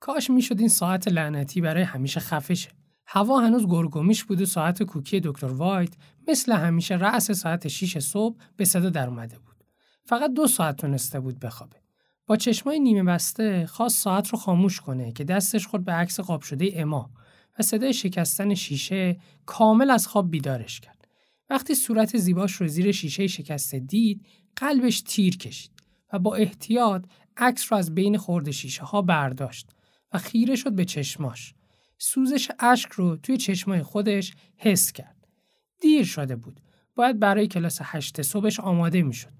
کاش می‌شد این ساعت لعنتی برای همیشه خفه شه. هوا هنوز گرگومیش بود و ساعت کوکی دکتر وایت مثل همیشه رأس ساعت 6 صبح به صدا در اومده بود. فقط دو ساعت تونسته بود بخوابه. با چشمای نیمه بسته خواست ساعت رو خاموش کنه که دستش خود به عکس قاب شده اما و صدای شکستن شیشه کامل از خواب بیدارش کرد. وقتی صورت زیباش رو زیر شیشه شکسته دید، قلبش تیر کشید و با احتیاط عکس رو از بین خورد شیشه ها برداشت و خیره شد به چشماش. سوزش اشک رو توی چشمای خودش حس کرد. دیر شده بود. باید برای کلاس هشت صبحش آماده می‌شد.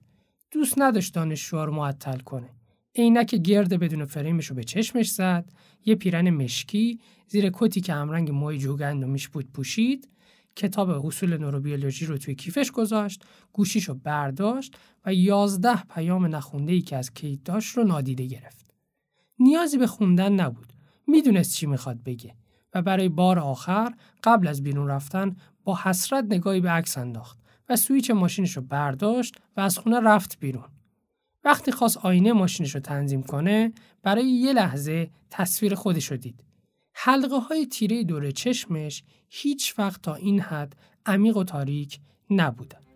دوست نداشت دانشجوها رو معطل کنه. عینک گرد بدون فریمش رو به چشمش زد، یه پیرن مشکی زیر کتی که همرنگ موی جوگندمیش بود پوشید، کتاب اصول نوروبیولوژی رو توی کیفش گذاشت، گوشیش رو برداشت و یازده پیام نخونده که از کیت داشت رو نادیده گرفت. نیازی به خوندن نبود. می‌دونست چی می‌خواد بگه و برای بار آخر قبل از بیرون رفتن با حسرت نگاهی به عکس انداخت و سویچ ماشینش رو برداشت و از خونه رفت بیرون. وقتی خواست آینه ماشینش رو تنظیم کنه برای یه لحظه تصویر خودش رو دید. حلقه های تیره دور چشمش هیچ وقت تا این حد عمیق و تاریک نبودن.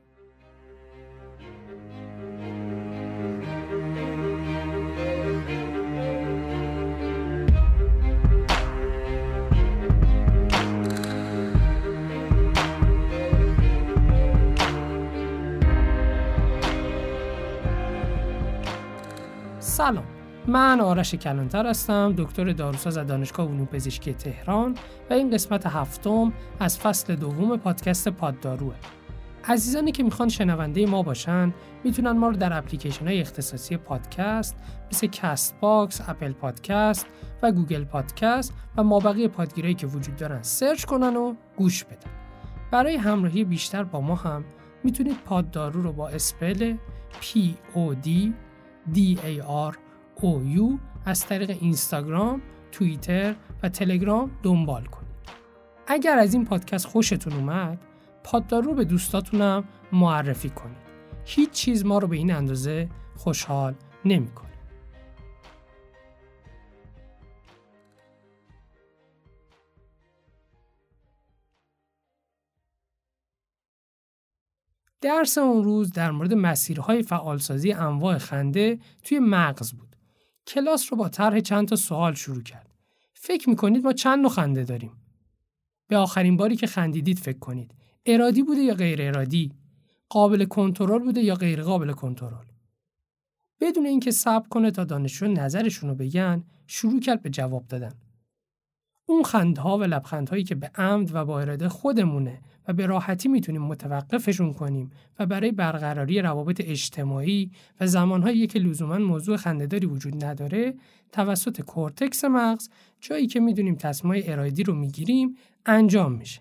سلام من آرش کلانتر هستم دکتر داروساز از دانشگاه علوم پزشکی تهران و این قسمت هفتم از فصل دوم پادکست پادداروئه عزیزانی که می‌خوان شنونده ما باشن می‌تونن ما رو در اپلیکیشن های اختصاصی پادکست مثل کست باکس، اپل پادکست و گوگل پادکست و مابقی پادگیرایی که وجود دارن سرچ کنن و گوش بدن. برای همراهی بیشتر با ما هم می‌تونید پاددارو رو با spell P O D DAROU از طریق اینستاگرام، توییتر و تلگرام دنبال کنید. اگر از این پادکست خوشتون اومد، پاددار رو به دوستاتونم معرفی کنید. هیچ چیز ما رو به این اندازه خوشحال نمی‌کنه. درس اون روز در مورد مسیرهای فعالسازی انواع خنده توی مغز بود. کلاس رو با طرح چند تا سوال شروع کرد. فکر می‌کنید ما چند نوع خنده داریم؟ به آخرین باری که خندیدید فکر کنید. ارادی بوده یا غیر ارادی؟ قابل کنترل بوده یا غیر قابل کنترل؟ بدون اینکه صبر کنه تا دانشجو نظرشون رو بگن، شروع کرد به جواب دادن. اون خندها و لبخندهایی که به عمد و با اراده خودمونه و به راحتی می‌تونیم متوقفشون کنیم و برای برقراری روابط اجتماعی و زمانهایی که لزوما موضوع خندهداری وجود نداره توسط کورتکس مغز جایی که می‌دونیم تصمیم ارادی رو می‌گیریم انجام میشه.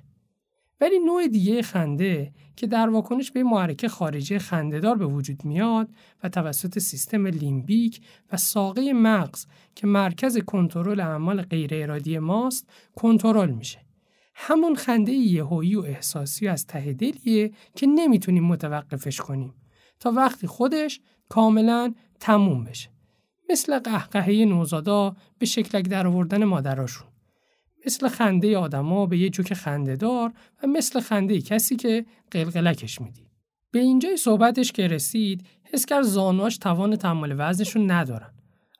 ولی نوع دیگه خنده که در واکنش به محرکه خارجی خندهدار به وجود میاد و توسط سیستم لیمبیک و ساقه مغز که مرکز کنترل اعمال غیر ارادی ماست کنترل میشه. همون خنده یهویی و احساسی از ته دلیه که نمی‌تونیم متوقفش کنیم. تا وقتی خودش کاملا تموم بشه. مثل قهقهه نوزادا به شکلک در آوردن مادراشون. مثل خنده آدما به یه جوک خنده دار و مثل خنده کسی که قلقلکش میدی به اینجای صحبتش که رسید حس کرد زانواش توان تحمل وزنشون ندارن.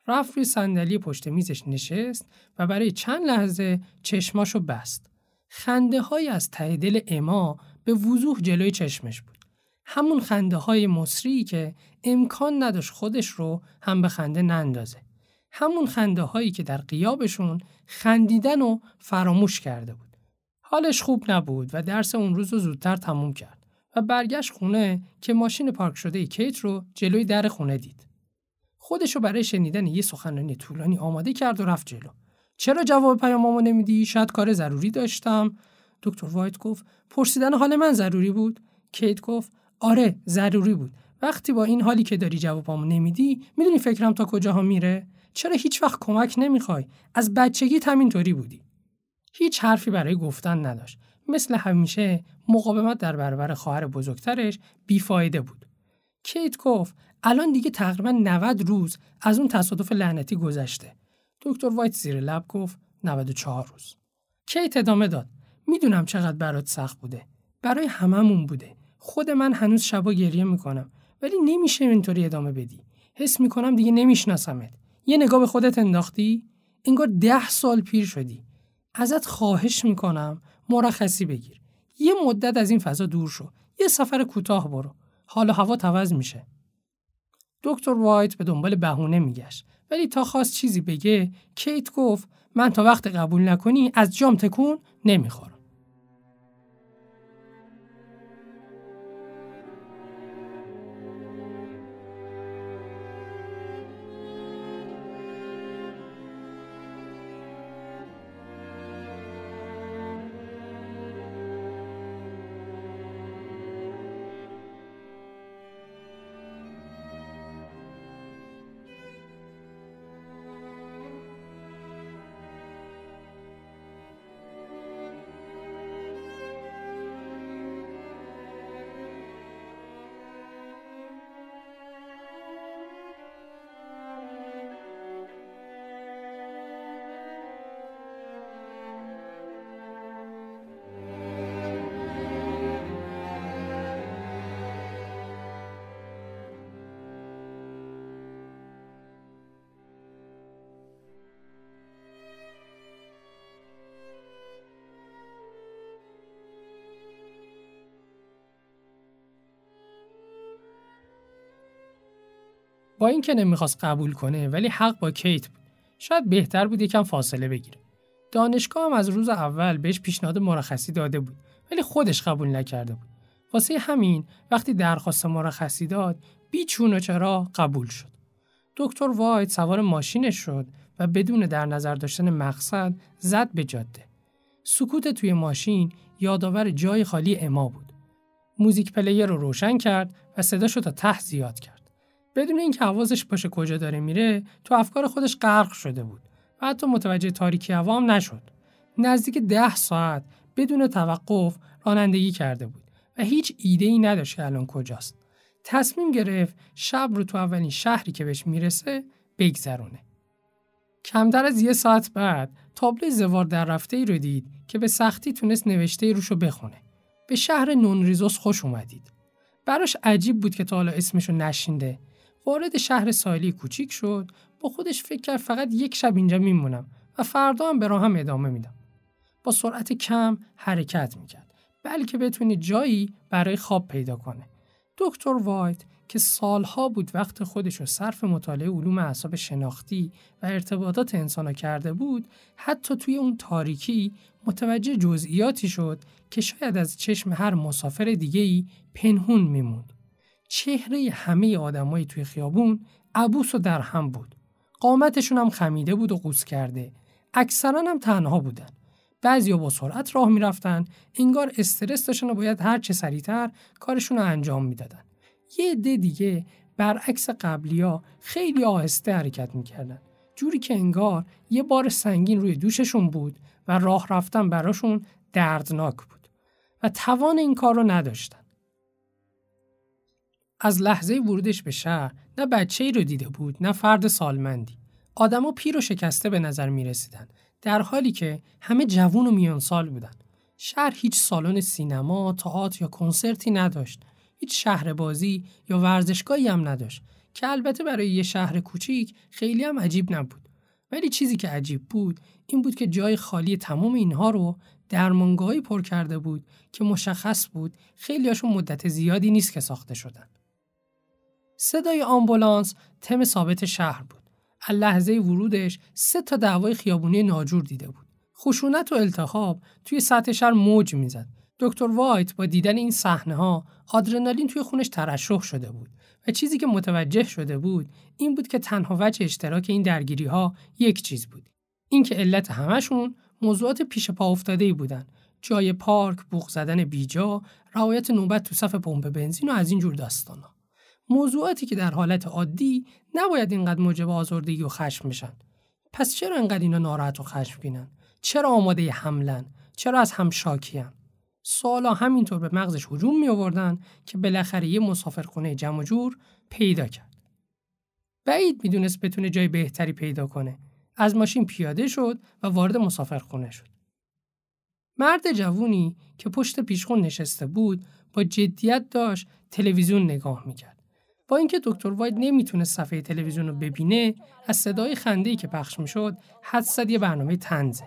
رفت روی صندلی پشت میزش نشست و برای چند لحظه چشماشو بست. خنده های از ته دل اما به وضوح جلوی چشمش بود. همون خنده های مصری که امکان نداشت خودش رو هم به خنده نندازه. همون خنده هایی که در قیابشون خندیدن و فراموش کرده بود. حالش خوب نبود و درس اون روز رو زودتر تموم کرد و برگشت خونه که ماشین پارک شده کیت رو جلوی در خونه دید. خودش رو برای شنیدن یه سخنرانی طولانی آماده کرد و رفت جلو. چرا جواب پیامامو نمیدی؟ شاید کار ضروری داشتم. دکتر وایت گفت پرسیدن حال من ضروری بود؟ کیت گفت آره ضروری بود. وقتی با این حالی که داری جوابامو نمیدی می‌دونی فکرم تا کجاها میره؟ چرا هیچ وقت کمک نمی‌خوای؟ از بچگی همینطوری بودی. هیچ حرفی برای گفتن نداشت. مثل همیشه مقاومت در برابر خواهر بزرگترش بیفایده بود. کیت گفت الان دیگه تقریبا 90 روز از اون تصادف لعنتی گذشته. دکتر وایت زیر لب گفت 94 روز. کیت ادامه داد. می‌دونم چقدر برات سخت بوده. برای هممون بوده. خود من هنوز شبا گریه می‌کنم ولی نمیشه اینطوری ادامه بدی. حس می‌کنم دیگه نمیشناسمت. یه نگاه به خودت انداختی؟ انگار ده سال پیر شدی. ازت خواهش می‌کنم مرخصی بگیر. یه مدت از این فضا دور شو. یه سفر کوتاه برو. حالا هوا عوض میشه. دکتر وایت به دنبال بهونه میگشت ولی تا خواست چیزی بگه کیت گفت من تا وقت قبول نکنی از جام تکون نمی‌خورم. اینکه نمی‌خواست قبول کنه ولی حق با کیت بود. شاید بهتر بود یکم فاصله بگیره. دانشگاه هم از روز اول بهش پیشنهاد مرخصی داده بود ولی خودش قبول نکرده بود. واسه همین وقتی درخواست مرخصی داد بی چون و چرا قبول شد. دکتر وایت سوار ماشینش شد و بدون در نظر داشتن مقصد زد به جاده. سکوت توی ماشین یادآور جای خالی اما بود. music player رو روشن کرد و صداشو تا ته زیاد کرد. بدون اینکه حواسش باشه کجا داره میره تو افکار خودش غرق شده بود و حتی متوجه تاریکی هوا نشد. نزدیک ده ساعت بدون توقف رانندگی کرده بود و هیچ ایده ای نداشت که الان کجاست. تصمیم گرفت شب رو تو اولین شهری که بهش می‌رسه بگذرونه. کمتر از یه ساعت بعد تابلوی زوار در رفته ای رو دید که به سختی تونست نوشته ای روشو بخونه. به شهر نونریزوس خوش اومدید. براش عجیب بود که تا حالا اسمشو نشینده وارد شهر ساحلی کوچیک شد. با خودش فکر کرد فقط یک شب اینجا میمونم و فردا هم به راهم ادامه میدم. با سرعت کم حرکت می‌کرد. بلکه بتونی جایی برای خواب پیدا کنه. دکتر وایت که سالها بود وقت خودش رو صرف مطالعه علوم اعصاب شناختی و ارتباطات انسان کرده بود حتی توی اون تاریکی متوجه جزئیاتی شد که شاید از چشم هر مسافر دیگه‌ای پنهون میموند. چهره همه آدمایی توی خیابون عبوس و در هم بود. قامتشون هم خمیده بود و قوس کرده. اکثرا هم تنها بودن. بعضیا با سرعت راه می‌رفتن انگار استرس داشتن و باید هر چه سریعتر کارشون رو انجام می‌دادن. یه عده دیگه برعکس قبلیا خیلی آهسته حرکت می‌کردن. جوری که انگار یه بار سنگین روی دوششون بود و راه رفتن براشون دردناک بود و توان این کار رو نداشتن. از لحظه ورودش به شهر نه بچه ای رو دیده بود نه فرد سالمندی. آدما پیر و شکسته به نظر می رسیدن. در حالی که همه جوون و میان سال بودن. شهر هیچ سالن سینما، تئاتر یا کنسرتی نداشت. هیچ شهر بازی یا ورزشگاهی هم نداشت که البته برای یه شهر کوچیک خیلی هم عجیب نبود. ولی چیزی که عجیب بود این بود که جای خالی تمام اینها رو درمانگاهی پر کرده بود که مشخص بود خیلیاشون مدت زیادی نیست که ساخته شدن. صدای آمبولانس تم ثابت شهر بود. از لحظه ورودش سه تا دعوای خیابونی ناجور دیده بود. خشونت و التخاب توی سطح شهر موج می‌زد. دکتر وایت با دیدن این صحنه ها آدرنالین توی خونش ترشح شده بود و چیزی که متوجه شده بود این بود که تنها وجه اشتراک این درگیری ها یک چیز بود. اینکه علت همشون موضوعات پیش پا افتاده ای بودن. جای پارک، بوق زدن بیجا، رعایت نوبت تو صف پمپ بنزین و از این جور داستانا. موضوعاتی که در حالت عادی نباید اینقدر موجب آزردگی و خشم بشن. پس چرا اینقدر اینا ناراحت و خشمگینن چرا آماده حملن؟ چرا از هم شاکیان؟ سوالا همینطور به مغزش هجوم می آوردن که بالاخره یه مسافرخونه جمع جور پیدا کرد. بعید می‌دونست بتونه جای بهتری پیدا کنه. از ماشین پیاده شد و وارد مسافرخونه شد. مرد جوونی که پشت پیشخون نشسته بود با جدیت داشت تلویزیون نگاه می‌کرد. با اینکه دکتر واید نمی‌تونه صفحه تلویزیون رو ببینه از صدای خنده که پخش می‌شد حد زد یه برنامه تنزه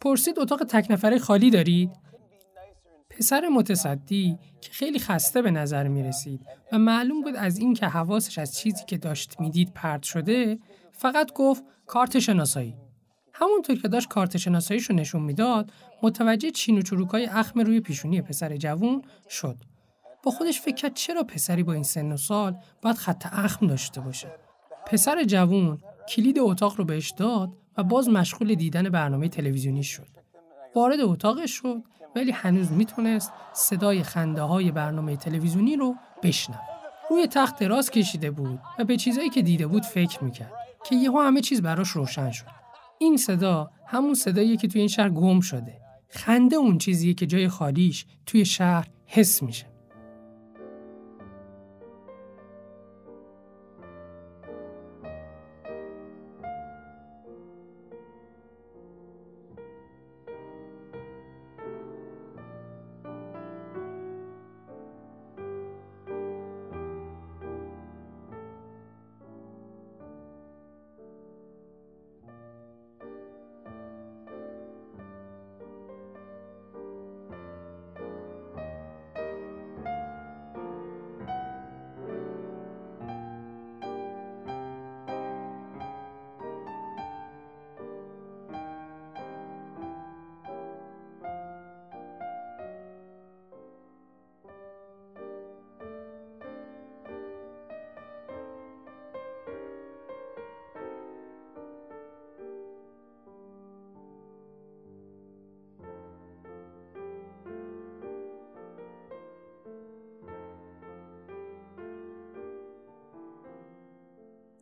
پرسید اتاق تک نفره خالی دارید؟ پسر متصدی که خیلی خسته به نظر می رسید و معلوم بود از اینکه حواسش از چیزی که داشت می‌دید پرت شده فقط گفت کارت شناسایی. همونطور که داشت کارت شناساییشو نشون می‌داد متوجه چین و چروکای اخم روی پیشونی پسر جوون شد. با خودش فکر کرد چرا پسری با این سن و سال باید خط اخم داشته باشه. پسر جوون کلید اتاق رو بهش داد و باز مشغول دیدن برنامه تلویزیونی شد. وارد اتاقش شد ولی هنوز می‌تونست صدای خنده های برنامه تلویزیونی رو بشنوه. روی تخت دراز کشیده بود و به چیزایی که دیده بود فکر می‌کرد که یهو همه چیز براش روشن شد. این صدا همون صداییه که توی این شهر گم شده. خنده اون چیزیه که جای خالیش توی شهر حس میشه.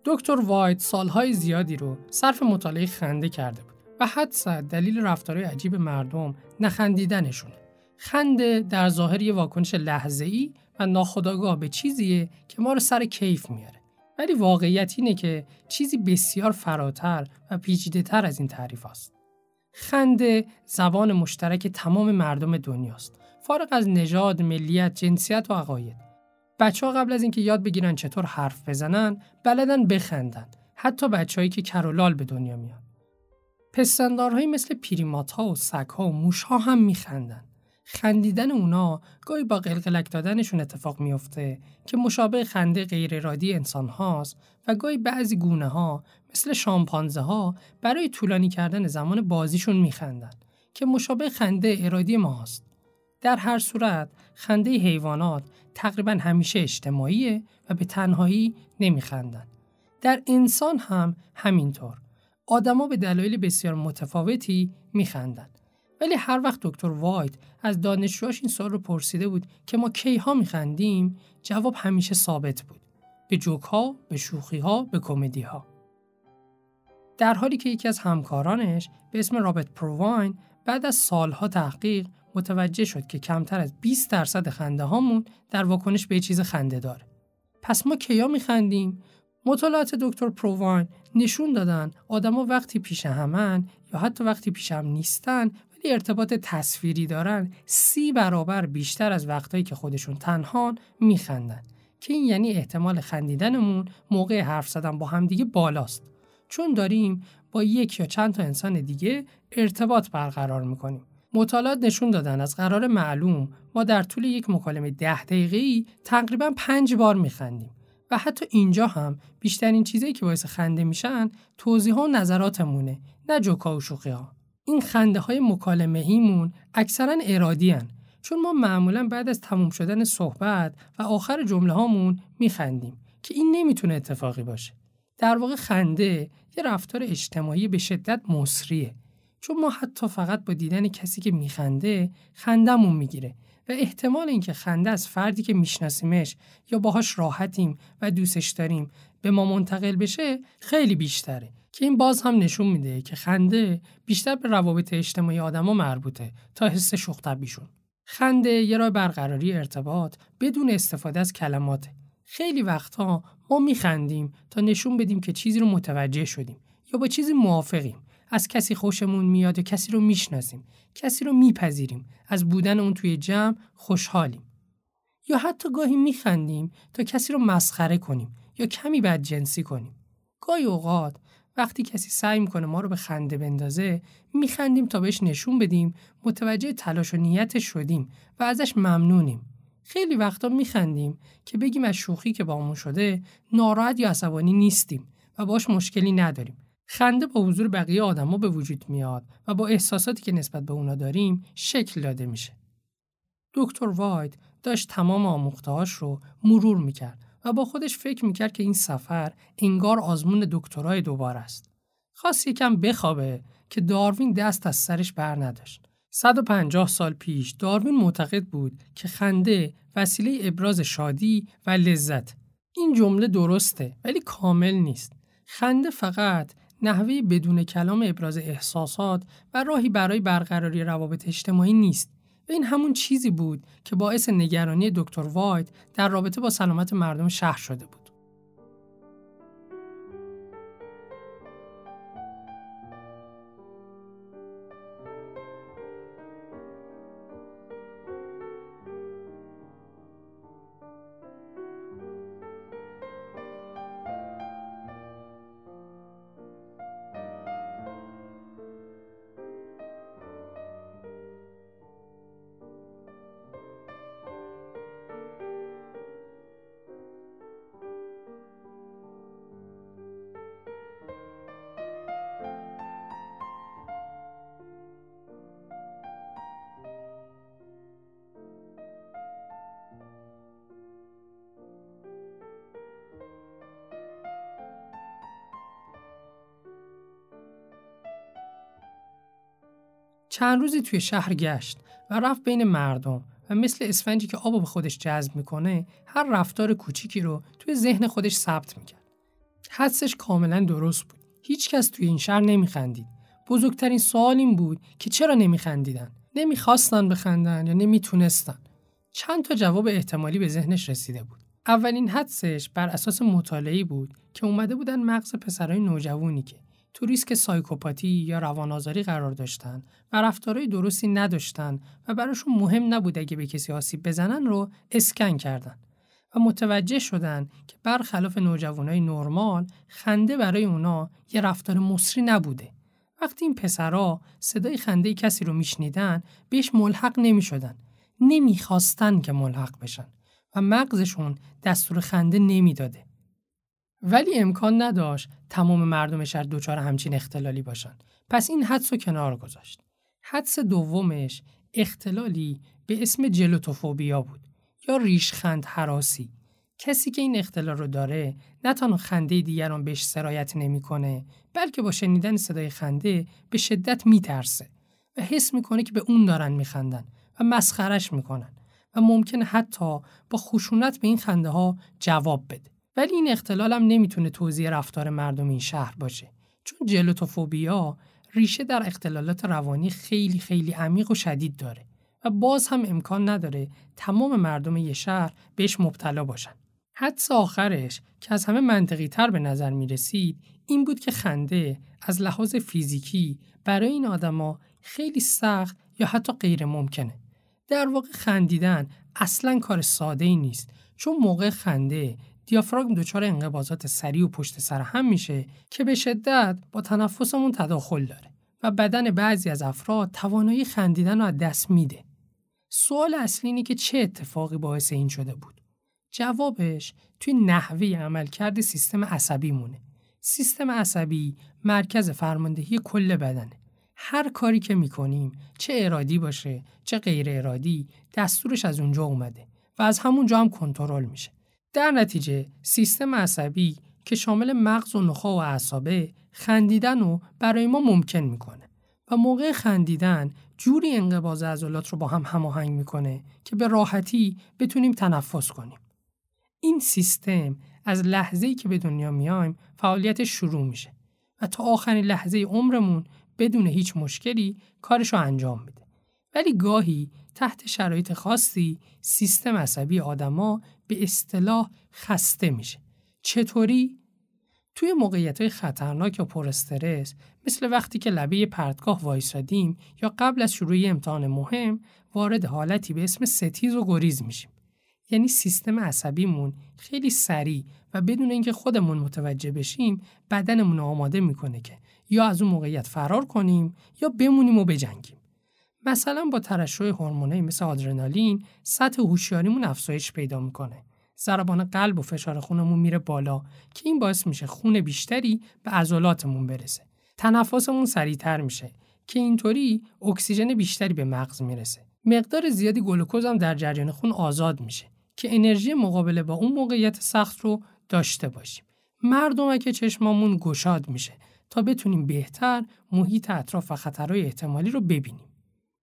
دکتر وایت سالهای زیادی رو صرف مطالعه خنده کرده بود و حدس دلیل رفتارهای عجیب مردم نخندیدنشونه. خنده در ظاهر یه واکنش ای و ناخودآگاه به چیزیه که ما رو سر کیف میاره. ولی واقعیت اینه که چیزی بسیار فراتر و پیچیده تر از این تعریف است. خنده زبان مشترک تمام مردم دنیاست. فارغ از نژاد، ملیت، جنسیت و عقاید. بچه ها قبل از اینکه یاد بگیرن چطور حرف بزنن بلدن بخندن. حتی بچههایی که کرولال به دنیا میان. پستاندارهایی مثل پریمات ها و سگ ها و موش ها هم میخندن. خندیدن اونا گاهی با قلقلک دادنشون اتفاق میافته که مشابه خنده غیر ارادی انسان هاست و گاهی بعضی گونه ها مثل شامپانزه ها برای طولانی کردن زمان بازیشون میخندن که مشابه خنده ارادی ما هست. در هر صورت خنده حیوانات تقریبا همیشه اجتماعیه و به تنهایی نمیخندن. در انسان هم همینطور. آدما به دلایل بسیار متفاوتی میخندن. ولی هر وقت دکتر وایت از دانشجوهاش این سوال رو پرسیده بود که ما کی ها میخندیم جواب همیشه ثابت بود به جوک ها به شوخی ها به کمدی ها در حالی که یکی از همکارانش به اسم رابرت پروواین بعد از سالها تحقیق متوجه شد که کمتر از 20 درصد خنده هامون در واکنش به چیز خنده داره. پس ما کیا میخندیم؟ مطالعات دکتر پروواین نشون دادن آدما وقتی پیش همن یا حتی وقتی پیش هم نیستن ولی ارتباط تصویری دارن سی برابر بیشتر از وقتایی که خودشون تنهان میخندن که این یعنی احتمال خندیدنمون موقع حرف زدن با همدیگه بالاست چون داریم با یک یا چند تا انسان دیگه ارتباط برقرار می‌کنیم مطالعات نشون دادن از قرار معلوم ما در طول یک مکالمه ده دقیقه‌ای تقریبا پنج بار میخندیم و حتی اینجا هم بیشترین چیزایی که باعث خنده میشن توضیح و نظراتمونه نه جوکا و شوخی ها. این خنده های مکالمه ایمون اکثرا ارادی هن. چون ما معمولا بعد از تموم شدن صحبت و آخر جمله هامون میخندیم که این نمی‌تونه اتفاقی باشه. در واقع خنده یه رفتار اجتماعی به شدت مصریه چون ما حتی فقط با دیدن کسی که میخنده خندمون می‌گیره و احتمال اینکه خنده از فردی که میشناسیمش یا باهاش راحتیم و دوستش داریم به ما منتقل بشه خیلی بیشتره. که این باز هم نشون میده که خنده بیشتر به روابط اجتماعی آدما مربوطه تا حس شوخ خنده یه راه برقراری ارتباط بدون استفاده از کلماته. خیلی وقتها ما میخندیم تا نشون بدیم که چیزی رو متوجه شدیم یا با چیزی موافقیم. از کسی خوشمون میاد یا کسی رو می‌شناسیم کسی رو میپذیریم از بودن اون توی جمع خوشحالیم. یا حتی گاهی میخندیم تا کسی رو مسخره کنیم یا کمی بدجنسی کنیم. گاهی اوقات وقتی کسی سعی می‌کنه ما رو به خنده بندازه میخندیم تا بهش نشون بدیم متوجه تلاش و نیت شدیم و ازش ممنونیم. خیلی وقتا میخندیم که بگیم از شوخی که با شده ناراحت یا عصبانی نیستیم و باش مشکلی نداریم. خنده با حضور بقیه آدما به وجود میاد و با احساساتی که نسبت به اونا داریم شکل داده میشه. دکتر واید داشت تمام آموختهاش رو مرور می‌کرد و با خودش فکر می‌کرد که این سفر انگار آزمون دکترای دوباره است. خواست یکم بخوابه که داروین دست از سرش بر نداشت. 150 سال پیش داروین معتقد بود که خنده وسیله ابراز شادی و لذت. این جمله درسته ولی کامل نیست. خنده فقط نحوه بدون کلام ابراز احساسات و راهی برای برقراری روابط اجتماعی نیست و این همون چیزی بود که باعث نگرانی دکتر واید در رابطه با سلامت مردم شهر شده بود. چند روزی توی شهر گشت و رفت بین مردم و مثل اسفنجی که آب به خودش جذب می‌کنه هر رفتار کوچیکی رو توی ذهن خودش ثبت می‌کرد. حدسش کاملا درست بود. هیچ کس توی این شهر نمیخندید. بزرگترین سوال این بود که چرا نمیخندیدن؟ نمی‌خواستن بخندن یا نمی‌تونستن؟ چند تا جواب احتمالی به ذهنش رسیده بود. اولین حدسش بر اساس مطالعه‌ای بود که اومده بودن مغز پسرای نوجوانی که تو ریسک سایکوپاتی یا روانآزاری قرار داشتن و رفتارهای درستی نداشتن و براشون مهم نبود اگه به کسی آسیب بزنن رو اسکن کردن و متوجه شدن که برخلاف نوجوانای نرمال خنده برای اونا یه رفتار مصری نبوده. وقتی این پسرا صدای خنده کسی رو میشنیدن بهش ملحق نمی‌شدن. نمی‌خواستن که ملحق بشن و مغزشون دستور خنده نمی‌داده. ولی امکان نداشت تمام مردم شهر دچار همچین اختلالی باشند. پس این حدس رو کنار گذاشت. حدس دومش اختلالی به اسم جلوتوفوبیا بود یا ریشخند حراسی. کسی که این اختلال رو داره نه تنها خنده دیگران بهش سرایت نمی‌کنه بلکه با شنیدن صدای خنده به شدت میترسه و حس می‌کنه که به اون دارن میخندن و مسخرش می‌کنن و ممکنه حتی با خشونت به این خنده ها جواب بده. ولی این اختلال هم نمی‌تونه توضیح رفتار مردم این شهر باشه چون جلوتوفوبیا ریشه در اختلالات روانی خیلی خیلی عمیق و شدید داره و باز هم امکان نداره تمام مردم یه شهر بهش مبتلا باشن. حدس آخرش که از همه منطقی تر به نظر می رسید این بود که خنده از لحاظ فیزیکی برای این آدما خیلی سخت یا حتی غیر ممکنه. در واقع خندیدن اصلا کار ساده ای نیست چون موقع خنده دیافراگم دچار انقباضات سریع و پشت سر هم میشه که به شدت با تنفسمون تداخل داره و بدن بعضی از افراد توانایی خندیدن رو از دست میده. سوال اصلی اینه که چه اتفاقی باعث این شده بود؟ جوابش توی نحوه عملکرد سیستم عصبی مونه. سیستم عصبی مرکز فرماندهی کل بدنه. هر کاری که می‌کنیم چه ارادی باشه چه غیر ارادی دستورش از اونجا اومده و از همونجا هم کنترل میشه. در نتیجه سیستم عصبی که شامل مغز و نخا و اعصابه خندیدن رو برای ما ممکن می‌کنه و موقع خندیدن جوری انقباض عضلات رو با هم هماهنگ می‌کنه که به راحتی بتونیم تنفس کنیم. این سیستم از لحظه‌ای که به دنیا میایم فعالیتش شروع میشه و تا آخرین لحظه عمرمون بدون هیچ مشکلی کارش رو انجام میده. ولی گاهی تحت شرایط خاصی سیستم عصبی آدما به اصطلاح خسته میشه. چطوری؟ توی موقعیت های خطرناک یا پر استرس مثل وقتی که لبه پرتگاه وایسادیم یا قبل از شروع امتحان مهم وارد حالتی به اسم ستیز و گریز میشیم. یعنی سیستم عصبیمون خیلی سریع و بدون اینکه خودمون متوجه بشیم بدنمون آماده می‌کنه که یا از اون موقعیت فرار کنیم یا بمونیم و بجنگیم. مثلا با ترشح هورمونایی مثل آدرنالین سطح هوشیاریمون افزایش پیدا می‌کنه. ضربان قلب و فشار خونمون میره بالا که این باعث میشه خون بیشتری به عضلاتمون برسه. تنفسمون سریعتر میشه که اینطوری اکسیژن بیشتری به مغز می‌رسه. مقدار زیادی گلوکوز هم در جریان خون آزاد میشه که انرژی مقابله با اون موقعیت سخت رو داشته باشیم. مردمک چشمامون گشاد میشه تا بتونیم بهتر محیط اطراف و خطرهای احتمالی رو ببینیم.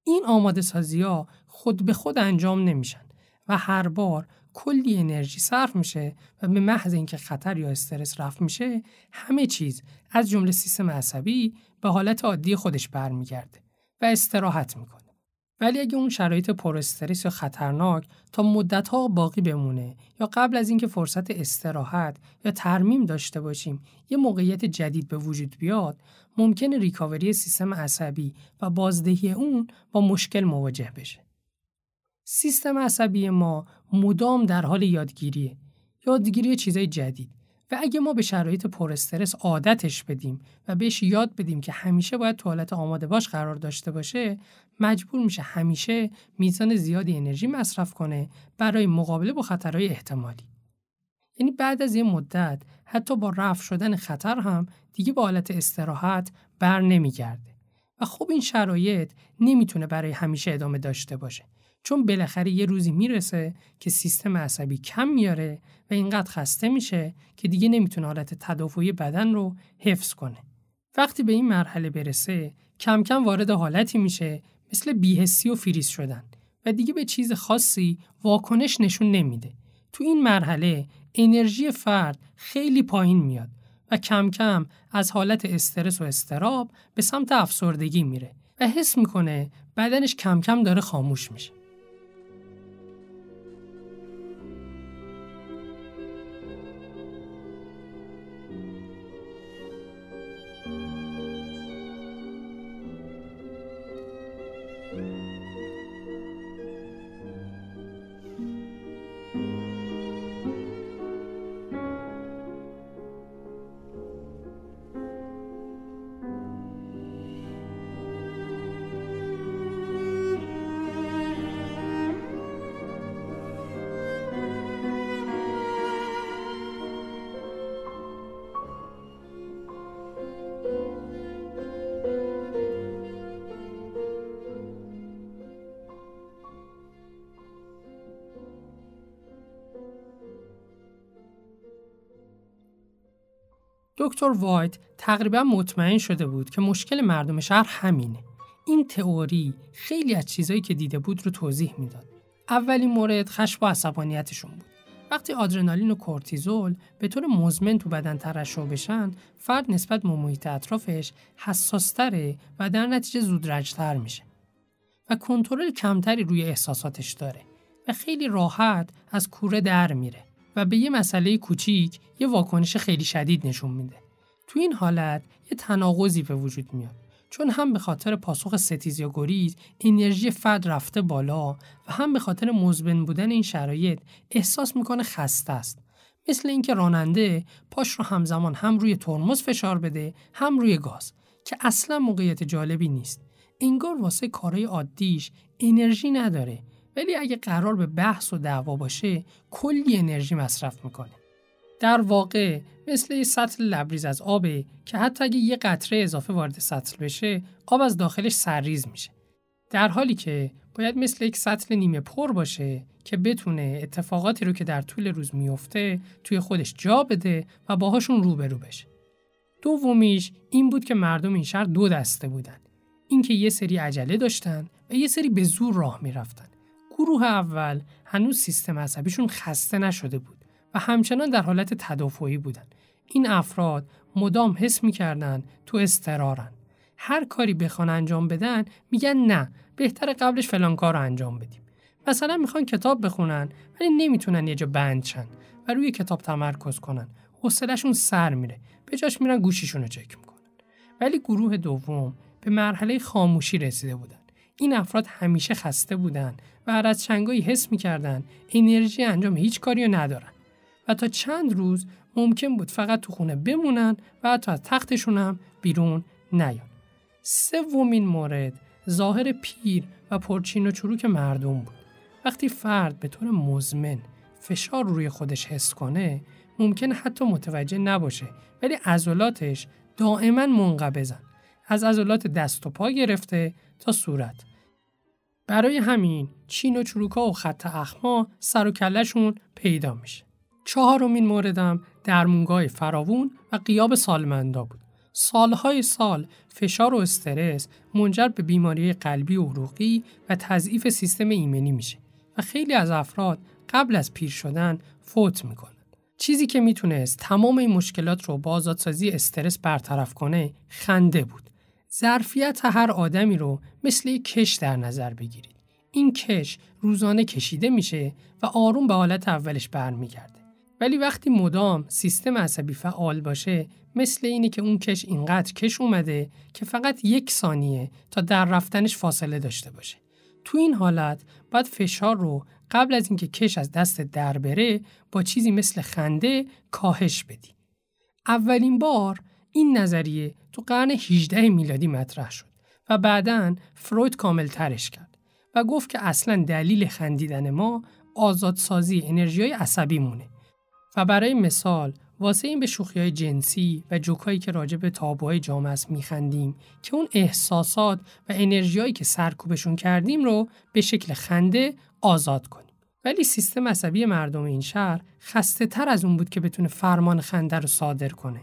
این آماده سازی ها خود به خود انجام نمیشن و هر بار کلی انرژی صرف میشه و به محض اینکه خطر یا استرس رفت میشه همه چیز از جمله سیستم عصبی به حالت عادی خودش برمیگرده و استراحت می‌کنه. ولی اگه اون شرایط پر استرس یا خطرناک تا مدت ها باقی بمونه یا قبل از اینکه فرصت استراحت یا ترمیم داشته باشیم یه موقعیت جدید به وجود بیاد ممکنه ریکاوری سیستم عصبی و بازدهی اون با مشکل مواجه بشه. سیستم عصبی ما مدام در حال یادگیریه. یادگیری چیزای جدید. و اگه ما به شرایط پر استرس عادتش بدیم و بهش یاد بدیم که همیشه باید توالت آماده باش قرار داشته باشه مجبور میشه همیشه میزان زیادی انرژی مصرف کنه برای مقابله با خطرهای احتمالی. یعنی بعد از یه مدت حتی با رفع شدن خطر هم دیگه با حالت استراحت بر نمیگرده و خب این شرایط نمی‌تونه برای همیشه ادامه داشته باشه. چون بالاخره یه روزی می‌رسه که سیستم عصبی کم میاره و اینقدر خسته میشه که دیگه نمی‌تونه حالت تدافعی بدن رو حفظ کنه. وقتی به این مرحله برسه کم کم وارد حالتی میشه مثل بیهسی و فریز شدن و دیگه به چیز خاصی واکنش نشون نمیده. تو این مرحله انرژی فرد خیلی پایین میاد و کم کم از حالت استرس و استراب به سمت افسردگی میره و حس می‌کنه بدنش کم کم داره خاموش میشه. دکتر وایت تقریبا مطمئن شده بود که مشکل مردم شهر همینه. این تئوری خیلی از چیزایی که دیده بود رو توضیح می‌داد. اولین مورد خشم و عصبانیتشون بود. وقتی آدرنالین و کورتیزول به طور مزمن تو بدن ترشح بشن، فرد نسبت به محیط اطرافش حساستره و در نتیجه زودرنجتر میشه. و کنترل کمتری روی احساساتش داره و خیلی راحت از کوره در میره. و به یه مسئله کوچیک یه واکنش خیلی شدید نشون میده. تو این حالت یه تناقضی به وجود میاد. چون هم به خاطر پاسخ ستیز یا گریز انرژی فرد رفته بالا و هم به خاطر مزبن بودن این شرایط احساس می‌کنه خسته است. مثل اینکه راننده پاش رو همزمان هم روی ترمز فشار بده هم روی گاز که اصلا موقعیت جالبی نیست. انگار واسه کارهای عادیش انرژی نداره ولی اگه قرار به بحث و دعوا باشه کلی انرژی مصرف می‌کنه. در واقع مثل یه سطل لبریز از آبه که حتی اگه یه قطره اضافه وارد سطل بشه آب از داخلش سرریز میشه. در حالی که باید مثل یک سطل نیمه پر باشه که بتونه اتفاقاتی رو که در طول روز میفته توی خودش جا بده و باهاشون روبرو بشه. دومیش این بود که مردم این شهر دو دسته بودن. اینکه یه سری عجله داشتن و یه سری به زور راه می‌رفتن. گروه اول هنوز سیستم عصبیشون خسته نشده بود و همچنان در حالت تدافعی بودن. این افراد مدام حس می‌کردن تو استرارن. هر کاری بخوان انجام بدن میگن نه بهتر قبلش فلان کار رو انجام بدیم. مثلا می‌خوان کتاب بخونن ولی نمی‌تونن یه جا بند شن و روی کتاب تمرکز کنن. حوصلهشون سر میره به جاش میرن گوشیشون رو چک می‌کنن ولی گروه دوم به مرحله خاموشی رسیده بودن این افراد همیشه خسته بودن و از چنگایی حس می‌کردن انرژی انجام هیچ کاری رو ندارن و تا چند روز ممکن بود فقط تو خونه بمونن و حتی از تختشون هم بیرون نیان. سومین مورد ظاهر پیر و پرچین و چروک مردم بود. وقتی فرد به طور مزمن فشار روی خودش حس کنه ممکن حتی متوجه نباشه ولی عضلاتش دائما منقبضن از عضلات دست و پا گرفته تا صورت برای همین چین و چروکا و خط اخما سر و کلشون پیدا میشه چهارمین موردم درمونگاه فراوون و قیاب سالمندا بود سالهای سال فشار و استرس منجر به بیماری قلبی و عروقی و تضعیف سیستم ایمنی میشه و خیلی از افراد قبل از پیر شدن فوت می‌کنن. چیزی که می‌تونست تمام این مشکلات رو با آزادسازی استرس برطرف کنه خنده بود. ظرفیت هر آدمی رو مثل یک کش در نظر بگیرید. این کش روزانه کشیده میشه و آروم به حالت اولش برمیگرده. ولی وقتی مدام سیستم عصبی فعال باشه مثل اینه که اون کش اینقدر کش اومده که فقط یک ثانیه تا در رفتنش فاصله داشته باشه. تو این حالت باید فشار رو قبل از اینکه کش از دست در بره با چیزی مثل خنده کاهش بدی. اولین بار این نظریه تو قرن 18 میلادی مطرح شد و بعدا فروید کامل ترش کرد و گفت که اصلا دلیل خندیدن ما آزادسازی انرژی عصبی مونه و برای مثال واسه این به شوخی های جنسی و جوکایی که راجع به تابوهای جامعه است میخندیم که اون احساسات و انرژیایی که سرکوبشون کردیم رو به شکل خنده آزاد کنیم. ولی سیستم عصبی مردم این شهر خسته تر از اون بود که بتونه فرمان خنده رو صادر کنه.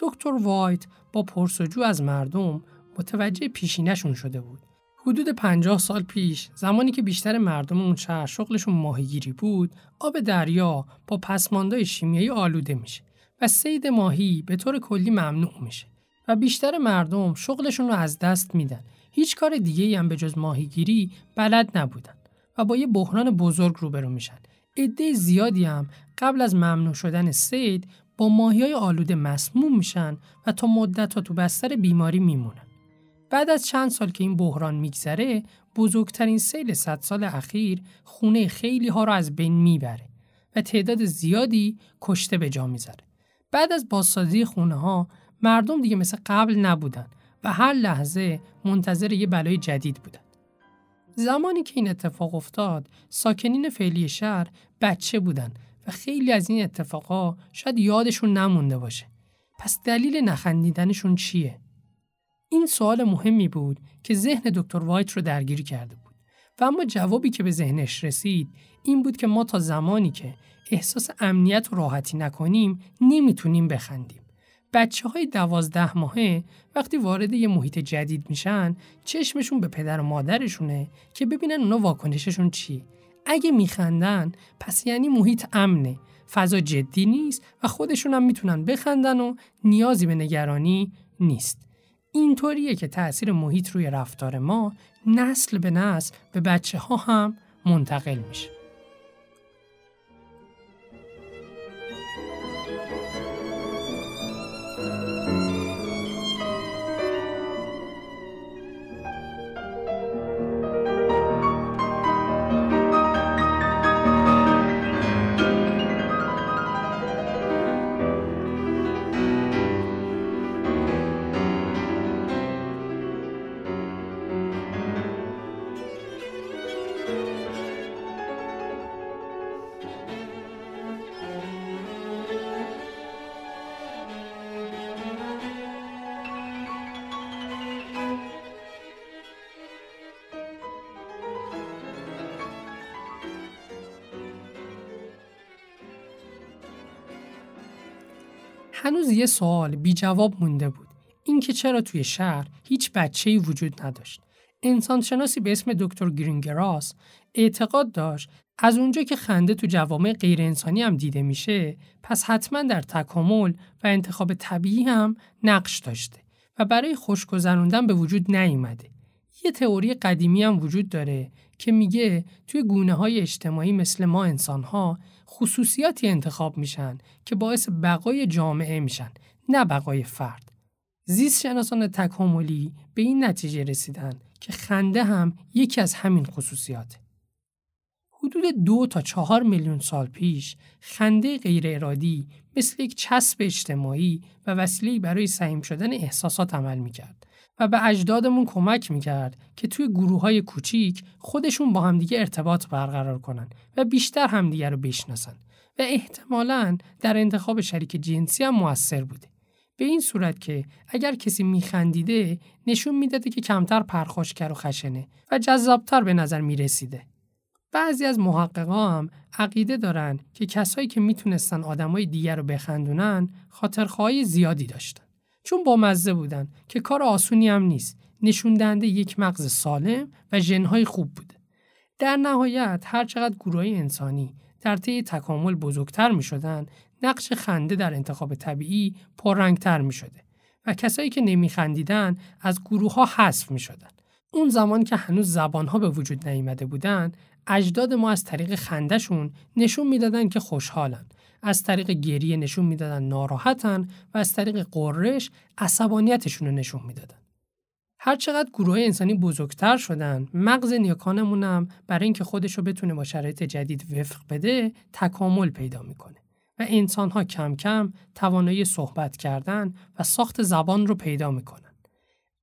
دکتر وایت با پرسجو از مردم متوجه پیشینشون شده بود. حدود 50 سال پیش زمانی که بیشتر مردم اون شهر شغلشون ماهیگیری بود، آب دریا با پسماندهای شیمیایی آلوده میشه و سید ماهی به طور کلی ممنوع میشه و بیشتر مردم شغلشون رو از دست میدن. هیچ کار دیگه هم به جز ماهیگیری بلد نبودن. و با یه بحران بزرگ روبرو میشن. عده زیادی هم قبل از ممنوع شدن سید با ماهی های آلوده مسموم میشن و تا مدت تو بستر بیماری میمونن. بعد از چند سال که این بحران میگذره بزرگترین سیل صد سال اخیر خونه خیلی ها رو از بین می‌بره و تعداد زیادی کشته به جا می‌ذاره. بعد از بازسازی خونه ها مردم دیگه مثل قبل نبودن و هر لحظه منتظر یه بلای جدید بودن. زمانی که این اتفاق افتاد ساکنین فعلی شهر بچه بودن و خیلی از این اتفاقا شاید یادشون نمونده باشه. پس دلیل نخندیدنشون چیه؟ این سوال مهمی بود که ذهن دکتر وایت رو درگیر کرده بود. و اما جوابی که به ذهنش رسید این بود که ما تا زمانی که احساس امنیت و راحتی نکنیم نمی‌تونیم بخندیم. بچه های دوازده ماهه وقتی وارد یه محیط جدید میشن چشمشون به پدر و مادرشونه که ببینن اونا واکنششون چی اگه میخندن پس یعنی محیط امنه. فضا جدی نیست و خودشون هم می‌تونن بخندن و نیازی به نگرانی نیست. اینطوریه که تأثیر محیط روی رفتار ما نسل به نسل به بچه ها هم منتقل میشه. هنوز یه سوال بی جواب مونده بود. اینکه چرا توی شهر هیچ بچه‌ای وجود نداشت. انسانشناسی به اسم دکتر گرینگراس اعتقاد داشت از اونجا که خنده تو جوامع غیر انسانی هم دیده میشه پس حتما در تکامل و انتخاب طبیعی هم نقش داشته و برای خوش به وجود نیومده. یه تئوری قدیمی هم وجود داره که میگه توی گونه های اجتماعی مثل ما انسان ها خصوصیاتی انتخاب میشن که باعث بقای جامعه میشن نه بقای فرد. زیست شناسان تکاملی به این نتیجه رسیدن که خنده هم یکی از همین خصوصیاته. حدود دو تا چهار میلیون سال پیش خنده غیر ارادی مثل یک چسب اجتماعی و وسیله برای سعیم شدن احساسات عمل می‌کرد و به اجدادمون کمک می‌کرد که توی گروه های کوچیک خودشون با همدیگه ارتباط برقرار کنن و بیشتر همدیگه رو بشناسن و احتمالا در انتخاب شریک جنسی هم موثر بوده. به این صورت که اگر کسی میخندیده نشون می‌داده که کمتر پرخاشگر و خشنه و جذابتر به نظر می‌رسیده. بعضی از محققا هم عقیده دارن که کسایی که می‌تونستن آدمای دیگر رو بخندونن خاطرخواهی زیادی داشتن. چون با مزه بودن که کار آسونی هم نیست. نشون دهنده یک مغز سالم و ژنهای خوب بوده. در نهایت هر چقدر گروه انسانی در طی تکامل بزرگتر می شدن، نقش خنده در انتخاب طبیعی پررنگتر می شده و کسایی که نمی خندیدن از گروه ها حذف می شدن. اون زمان که هنوز زبان ها به وجود نیامده بودن اجداد ما از طریق خندهشون نشون می‌دادن که خوشحالن از طریق گریه نشون می‌دادن ناراحتن و از طریق قررش عصبانیتشون رو نشون می‌دادن. هرچقدر گروه انسانی بزرگتر شدن مغز نیاکانمون هم برای اینکه خودش رو بتونه با شرایط جدید وفق بده تکامل پیدا می‌کنه و انسان ها کم کم توانایی صحبت کردن و ساخت زبان رو پیدا می‌کنن.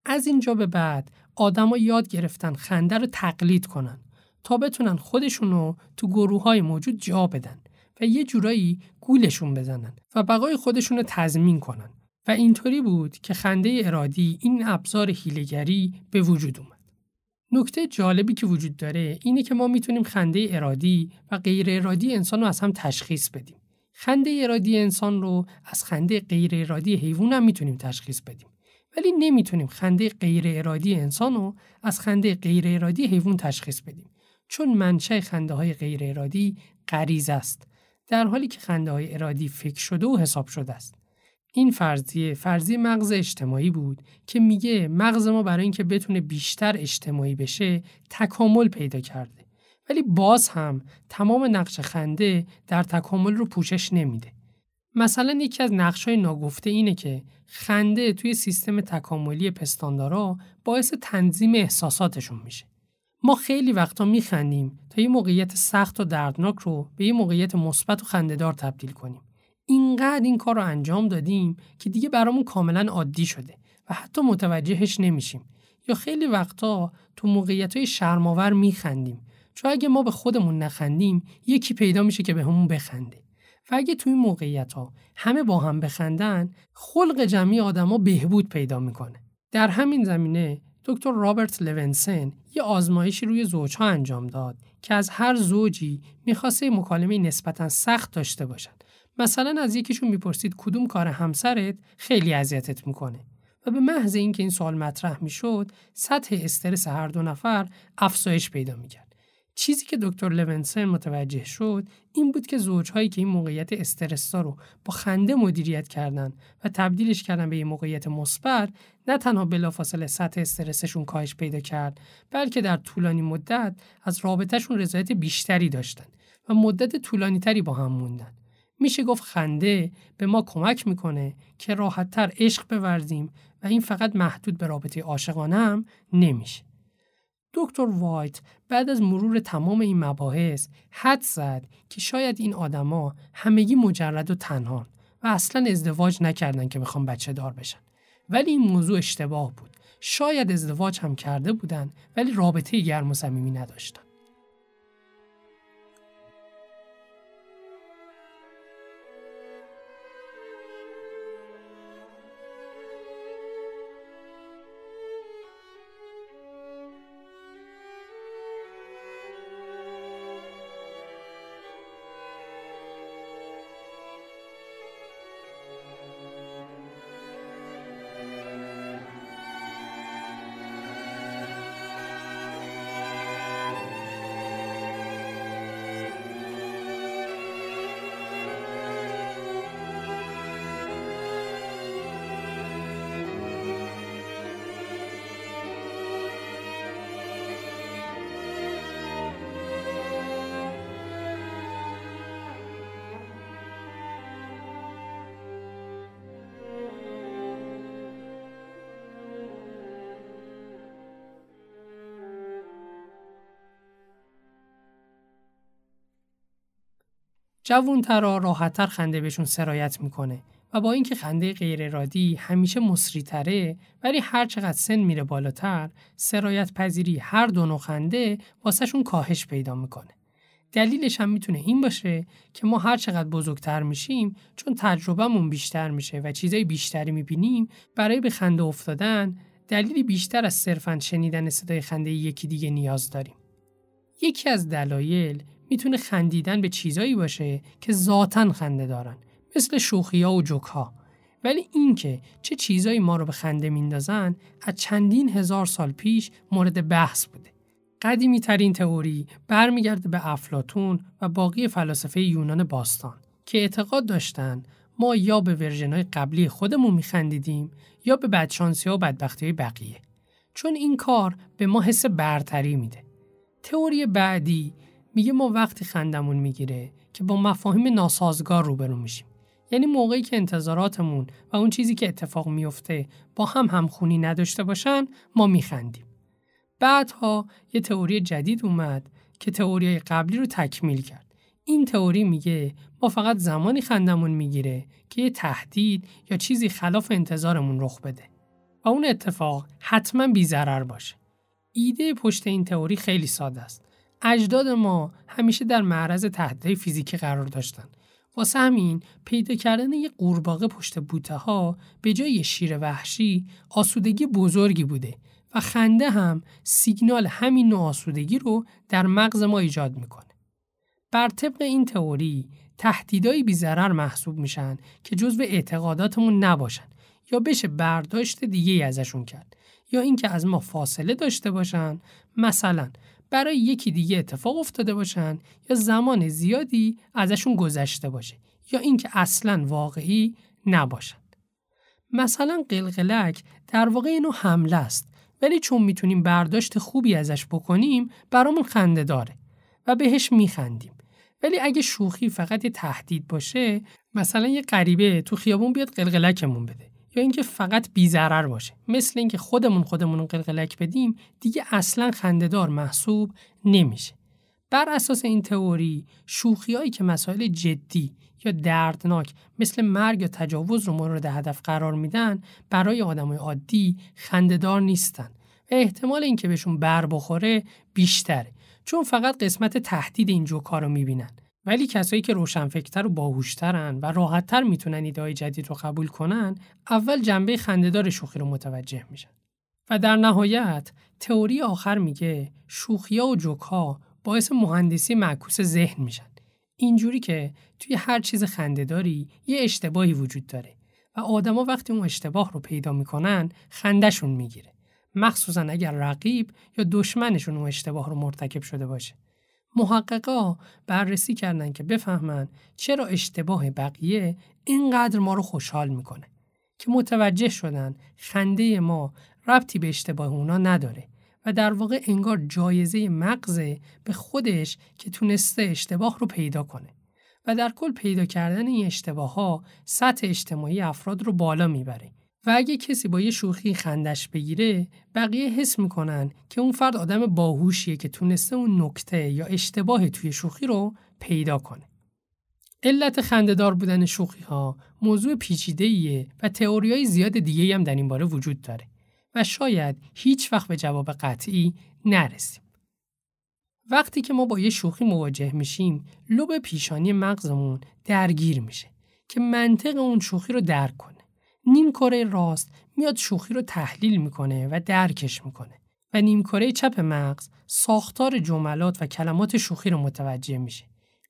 از اینجا به بعد آدما یاد گرفتن خنده رو تقلید کنن تا بتونن خودشونو تو گروه های موجود جا بدن. و یه جورایی گولشون بزنن و بقای خودشونو تضمین کنن و اینطوری بود که خنده ارادی این ابزار هیلگری به وجود اومد. نکته جالبی که وجود داره اینه که ما می‌تونیم خنده ارادی و غیر ارادی انسان رو از هم تشخیص بدیم. خنده ارادی انسان رو از خنده غیر ارادی حیوان هم می‌تونیم تشخیص بدیم. ولی نمی‌تونیم خنده غیر ارادی انسان رو از خنده غیر ارادی حیوان تشخیص بدیم. چون منشأ خنده های غیر ارادی غریزه است در حالی که خنده های ارادی فکر شده و حساب شده است. این فرضیه فرضی مغز اجتماعی بود که میگه مغز ما برای اینکه بتونه بیشتر اجتماعی بشه تکامل پیدا کرده. ولی باز هم تمام نقش خنده در تکامل رو پوشش نمیده. مثلا یکی از نقش های ناگفته اینه که خنده توی سیستم تکاملی پستاندارا باعث تنظیم احساساتشون میشه. ما خیلی وقتا میخندیم تا یه موقعیت سخت و دردناک رو به یه موقعیت مثبت و خندهدار تبدیل کنیم. اینقدر این کار رو انجام دادیم که دیگه برامون کاملا عادی شده و حتی متوجهش نمیشیم. یا خیلی وقتا تو موقعیت های شرماور میخندیم چون اگه ما به خودمون نخندیم یکی پیدا میشه که به همون بخنده. و اگه توی این موقعیت ها همه با هم بخندن خلق جمعی آدما بهبود پیدا می‌کنه. در همین زمینه دکتر رابرت لونسن یه آزمایشی روی زوجها انجام داد که از هر زوجی می‌خواسته مکالمه نسبتا سخت داشته باشد. مثلا از یکیشون می‌پرسید کدوم کار همسرت خیلی اذیتت می‌کنه و به محض اینکه این سوال مطرح می‌شد سطح استرس هر دو نفر افزایش پیدا می‌کرد چیزی که دکتر لونسن متوجه شد این بود که زوجهایی که این موقعیت استرسا رو با خنده مدیریت کردن و تبدیلش کردن به یه موقعیت مثبت نه تنها بلافاصله سطح استرسشون کاهش پیدا کرد بلکه در طولانی مدت از رابطهشون رضایت بیشتری داشتن و مدت طولانی تری با هم موندن. میشه گفت خنده به ما کمک می‌کنه که راحتتر عشق بورزیم و این فقط محدود به رابطه عاشقانه هم نمیشه. دکتر وایت بعد از مرور تمام این مباحث حد زد که شاید این آدما همگی مجرد و تنها و اصلا ازدواج نکردن که می‌خوان بچه دار بشن. ولی این موضوع اشتباه بود. شاید ازدواج هم کرده بودن ولی رابطه گرم و صمیمی نداشتن. جوونترا راحتتر خنده بهشون سرایت می‌کنه و با اینکه خنده غیر ارادی همیشه مصریتره ولی هر چقدر سن میره بالاتر سرایت پذیری هر دو نوع خنده واسهشون کاهش پیدا می‌کنه. دلیلش هم می‌تونه این باشه که ما هر چقدر بزرگتر میشیم چون تجربهمون بیشتر میشه و چیزای بیشتری می‌بینیم برای به خنده افتادن دلیلی بیشتر از صرفا شنیدن صدای خنده یکی دیگه نیاز داریم. یکی از دلایل می‌تونه خندیدن به چیزایی باشه که ذاتا خنده دارن مثل شوخی و جوک ها ولی اینکه چه چیزایی ما رو به خنده میندازن از چندین هزار سال پیش مورد بحث بوده. قدیمی ترین تئوری برمیگرده به افلاتون و باقی فلاسفه یونان باستان که اعتقاد داشتن ما یا به ورژنهای قبلی خودمون میخندیدیم یا به بدشانسی ها و بدبختی های بقیه. چون این کار به ما حس برتری میده. تئوری بعدی میگه ما وقتی خندمون می‌گیره که با مفاهیم ناسازگار روبرو میشیم. یعنی موقعی که انتظاراتمون و اون چیزی که اتفاق میفته با هم همخونی نداشته باشن ما میخندیم. بعدها یه تئوری جدید اومد که تئوری قبلی رو تکمیل کرد. این تئوری میگه ما فقط زمانی خندمون می‌گیره که یه تهدید یا چیزی خلاف انتظارمون رخ بده و اون اتفاق حتما بیضرر باشه. ایده پشت این تئوری خیلی ساده است. اجداد ما همیشه در معرض تهدیدهای فیزیکی قرار داشتن واسه همین پیدا کردن یه قورباغه پشت بوته ها به جای شیر وحشی آسودگی بزرگی بوده و خنده هم سیگنال همین نوع آسودگی رو در مغز ما ایجاد می‌کنه. بر طبق این تئوری تهدیدهای بیضرر محسوب میشن که جزو اعتقاداتمون نباشن یا بشه برداشت دیگه ازشون کرد یا اینکه از ما فاصله داشته باشن مثلا برای یکی دیگه اتفاق افتاده باشن یا زمان زیادی ازشون گذشته باشه یا اینکه اصلا واقعی نباشن. مثلا قلقلک در واقع اینو حمله است ولی چون می‌تونیم برداشت خوبی ازش بکنیم برامون خنده داره و بهش میخندیم. ولی اگه شوخی فقط یه تهدید باشه مثلا یه غریبه تو خیابون بیاد قلقلکمون بده یا اینکه فقط بیزرر باشه. مثل اینکه خودمون خودمون قلقلک بدیم دیگه اصلا خندهدار محسوب نمیشه. بر اساس این تئوری شوخیایی که مسائل جدی یا دردناک مثل مرگ یا تجاوز رو مورد هدف قرار میدن برای آدمای عادی خندهدار نیستن و احتمال اینکه بهشون بر بخوره بیشتره. چون فقط قسمت تهدید این جوکا رو می‌بینن. ولی کسایی که روشنفکرتر و باهوشترن و راحتتر می‌تونن ایده جدید رو قبول کنن اول جنبه خندهدار شوخی رو متوجه میشن. و در نهایت تئوری آخر میگه شوخیا و جوکها باعث مهندسی معکوس ذهن میشن. اینجوری که توی هر چیز خندهداری یه اشتباهی وجود داره و آدما وقتی اون اشتباه رو پیدا می‌کنن خندهشون می‌گیره. مخصوصا اگر رقیب یا دشمنشون اون اشتباه رو مرتکب شده باشه. محققا بررسی کردن که بفهمن چرا اشتباه بقیه اینقدر ما رو خوشحال می‌کنه که متوجه شدن خنده ما ربطی به اشتباه اونا نداره و در واقع انگار جایزه مغزه به خودش که تونسته اشتباه رو پیدا کنه و در کل پیدا کردن این اشتباه ها سطح اجتماعی افراد رو بالا می‌بره. و اگه کسی با یه شوخی خندش بگیره بقیه حس می‌کنن که اون فرد آدم باهوشیه که تونسته اون نکته یا اشتباه توی شوخی رو پیدا کنه. علت خندهدار بودن شوخی ها موضوع پیچیده و تئوری های زیاد دیگه هم در این باره وجود داره و شاید هیچ وقت به جواب قطعی نرسیم. وقتی که ما با یه شوخی مواجه میشیم لب پیشانی مغزمون درگیر میشه که منطق اون شوخی رو درک کنه. نیم کره راست میاد شوخی رو تحلیل می‌کنه و درکش می‌کنه و نیم کره چپ مغز ساختار جملات و کلمات شوخی رو متوجه میشه.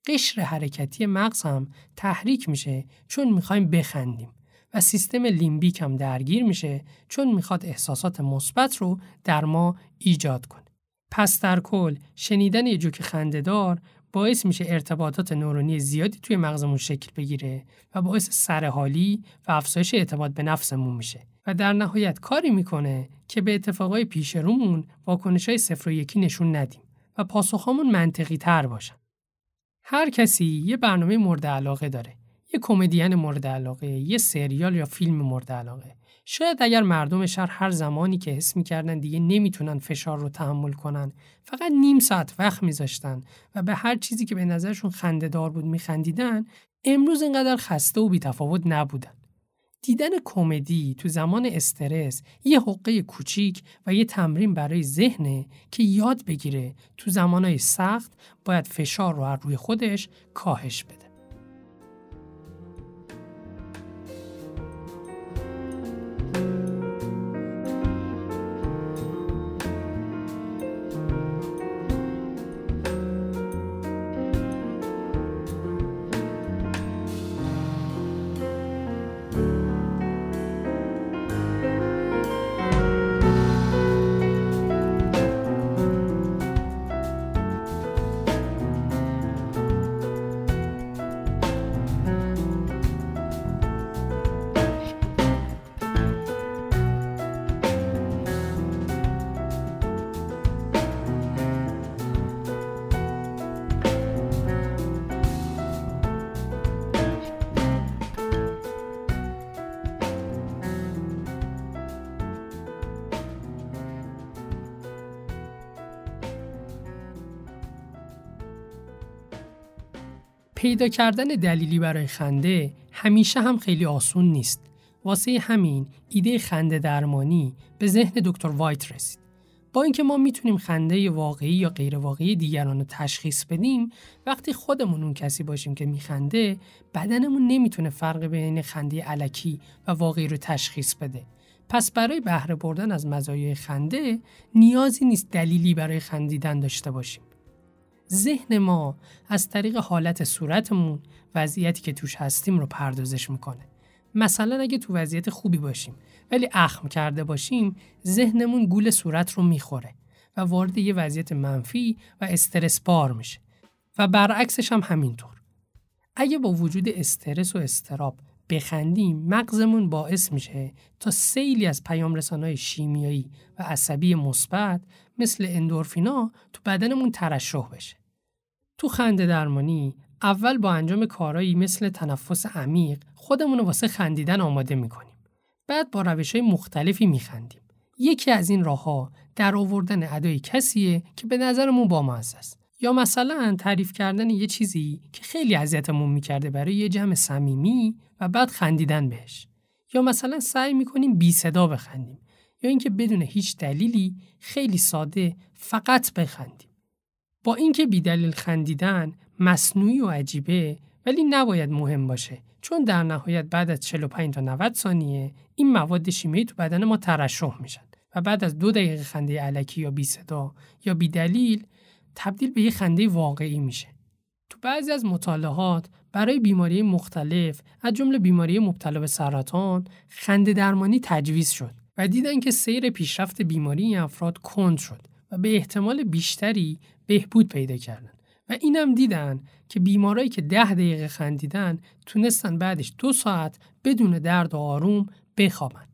قشر حرکتی مغز هم تحریک میشه چون می‌خوایم بخندیم و سیستم لیمبیک هم درگیر میشه چون می‌خواد احساسات مثبت رو در ما ایجاد کنه. پس در کل شنیدن یه جوک خندهدار باعث میشه ارتباطات نورونی زیادی توی مغزمون شکل بگیره و باعث سرحالی و افزایش اعتماد به نفسمون میشه و در نهایت کاری می‌کنه که به اتفاقای پیش رومون واکنش های صفر و یکی نشون ندیم و پاسخامون منطقی تر باشن. هر کسی یه برنامه مورد علاقه داره. یه کمدین مورد علاقه، یه سریال یا فیلم مورد علاقه. شاید اگر مردم شهر هر زمانی که حس می‌کردن دیگه نمی‌تونن فشار رو تحمل کنن فقط نیم ساعت وقت میذاشتن و به هر چیزی که به نظرشون خندهدار بود میخندیدن امروز اینقدر خسته و بیتفاوت نبودن دیدن کمدی تو زمان استرس یه حقه کوچیک و یه تمرین برای ذهنه که یاد بگیره تو زمانهای سخت باید فشار رو از روی خودش کاهش بده. پیدا کردن دلیلی برای خنده همیشه هم خیلی آسون نیست. واسه همین ایده خنده درمانی به ذهن دکتر وایت رسید. با اینکه ما می‌تونیم خنده واقعی یا غیر واقعی دیگران رو تشخیص بدیم وقتی خودمون اون کسی باشیم که میخنده بدنمون نمی‌تونه فرق بین خنده علکی و واقعی رو تشخیص بده پس برای بهره بردن از مزایای خنده نیازی نیست دلیلی برای خندیدن داشته باشیم ذهن ما از طریق حالت صورتمون وضعیتی که توش هستیم رو پردازش می‌کنه. مثلا اگه تو وضعیت خوبی باشیم ولی اخم کرده باشیم ذهنمون گول صورت رو می‌خوره و وارد یه وضعیت منفی و استرس بار میشه و برعکسش هم همینطور. اگه با وجود استرس و استراب بخندیم مغزمون باعث میشه تا سیلی از پیام های شیمیایی و عصبی مثبت مثل اندورفینا تو بدنمون ترشح بشه. تو خنده درمانی اول با انجام کارایی مثل تنفس عمیق خودمون رو واسه خندیدن آماده می‌کنیم. بعد با روش های مختلفی میخندیم. یکی از این راه ها در آوردن ادای کسیه که به نظرمون با است. یا مثلا تعریف کردن یه چیزی که خیلی اذیتمون می‌کرده برای یه جمع صمیمی و بعد خندیدن بهش. یا مثلا سعی می‌کنیم بی صدا بخندیم یا اینکه بدون هیچ دلیلی خیلی ساده فقط بخندیم. با اینکه بیدلیل خندیدن مصنوعی و عجیبه ولی نباید مهم باشه چون در نهایت بعد از 45 تا 90 ثانیه این مواد شیمیایی تو بدن ما ترشح میشن و بعد از دو دقیقه خنده علکی یا بی صدا یا بی دلیل تبدیل به یه خنده واقعی میشه. تو بعضی از مطالعات برای بیماری مختلف از جمله بیماری مبتلا به سرطان خنده درمانی تجویز شد و دیدن که سیر پیشرفت بیماری این افراد کند شد و به احتمال بیشتری بهبود پیدا کردن و اینم دیدن که بیمارایی که ده دقیقه خندیدن تونستن بعدش دو ساعت بدون درد و آروم بخوابن.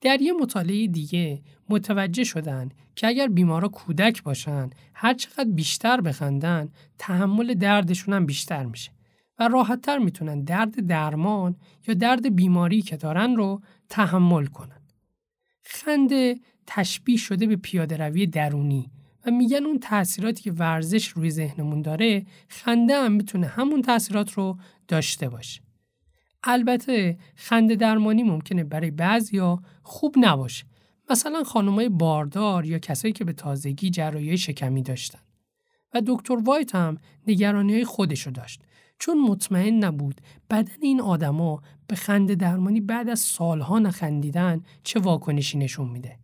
در یه مطالعه دیگه متوجه شدن که اگر بیمارا کودک باشن هر چقدر بیشتر بخندن تحمل دردشون هم بیشتر میشه و راحتتر می‌تونن درد درمان یا درد بیماری که دارن رو تحمل کنن. خنده تشبیه شده به پیاده روی درونی و میگن اون تاثیراتی که ورزش روی ذهنمون داره خنده هم می‌تونه همون تاثیرات رو داشته باشه. البته خنده درمانی ممکنه برای بعضیا خوب نباشه. مثلا خانمای باردار یا کسایی که به تازگی جراحی شکمی داشتن. و دکتر وایت هم نگرانی های خودشو داشت چون مطمئن نبود بدن این آدما به خنده درمانی بعد از سالها نخندیدن چه واکنشی نشون میده.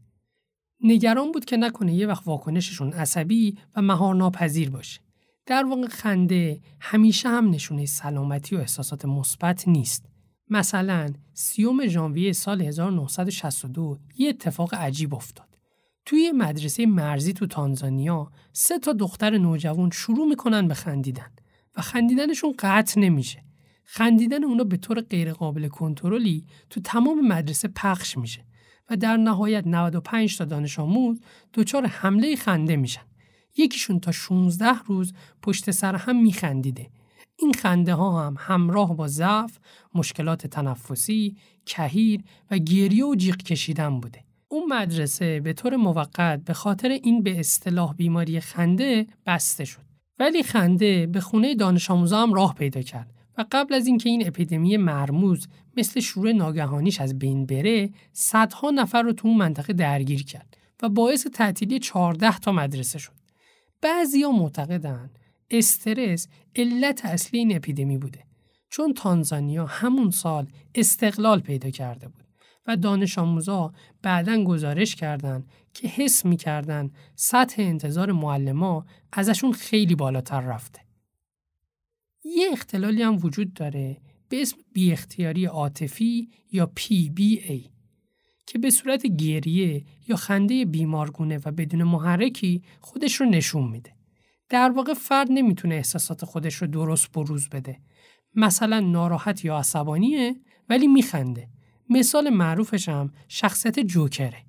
نگران بود که نکنه یه وقت واکنششون عصبی و مهار ناپذیر باشه. در واقع خنده همیشه هم نشونه سلامتی و احساسات مثبت نیست. مثلا سیوم ژانویه سال 1962 یه اتفاق عجیب افتاد. توی مدرسه مرزی تو تانزانیا سه تا دختر نوجوان شروع می‌کنن به خندیدن و خندیدنشون قطع نمیشه. خندیدن اونا به طور غیرقابل کنترلی تو تمام مدرسه پخش میشه و در نهایت 95 تا دانش آموز دچار حمله خنده میشن. یکیشون تا 16 روز پشت سر هم میخندیده. این خنده ها هم همراه با ضعف، مشکلات تنفسی، کهیر و گریه و جیغ کشیدن بوده. اون مدرسه به طور موقت به خاطر این به اصطلاح بیماری خنده بسته شد. ولی خنده به خونه دانش آموزا هم راه پیدا کرد و قبل از اینکه این اپیدمی مرموز مثل شروع ناگهانیش از بین بره صدها نفر رو تو اون منطقه درگیر کرد و باعث تعطیلی 14 تا مدرسه شد. بعضیا معتقدن استرس علت اصلی این اپیدمی بوده چون تانزانیا همون سال استقلال پیدا کرده بود. و دانش آموزا بعدا گزارش کردند که حس می‌کردن سطح انتظار معلما ازشون خیلی بالاتر رفته. یه اختلالی هم وجود داره به اسم بی اختیاری عاطفی یا PBA که به صورت گریه یا خنده بیمارگونه و بدون محرکی خودش رو نشون میده. در واقع فرد نمی‌تونه احساسات خودش رو درست بروز بده. مثلا ناراحت یا عصبانیه ولی میخنده. مثال معروفش هم شخصیت جوکره.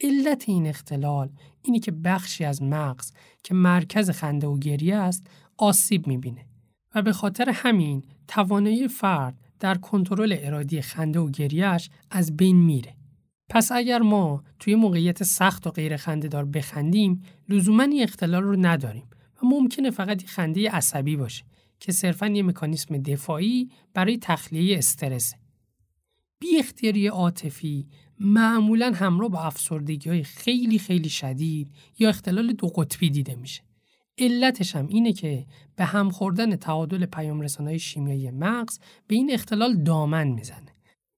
علت این اختلال اینی که بخشی از مغز که مرکز خنده و گریه است آسیب می‌بینه و به خاطر همین توانایی فرد در کنترل ارادی خنده و گریهش از بین میره. پس اگر ما توی موقعیت سخت و غیر خنده دار بخندیم لزوما این اختلال رو نداریم و ممکنه فقط خنده عصبی باشه که صرفا یه مکانیسم دفاعی برای تخلیه استرسه. بی اختیاری عاطفی معمولا همراه با افسردگی های خیلی خیلی شدید یا اختلال دو قطبی دیده میشه. علتش هم اینه که به هم خوردن تعادل پیام های شیمیایی مغز به این اختلال دامن می‌زنه.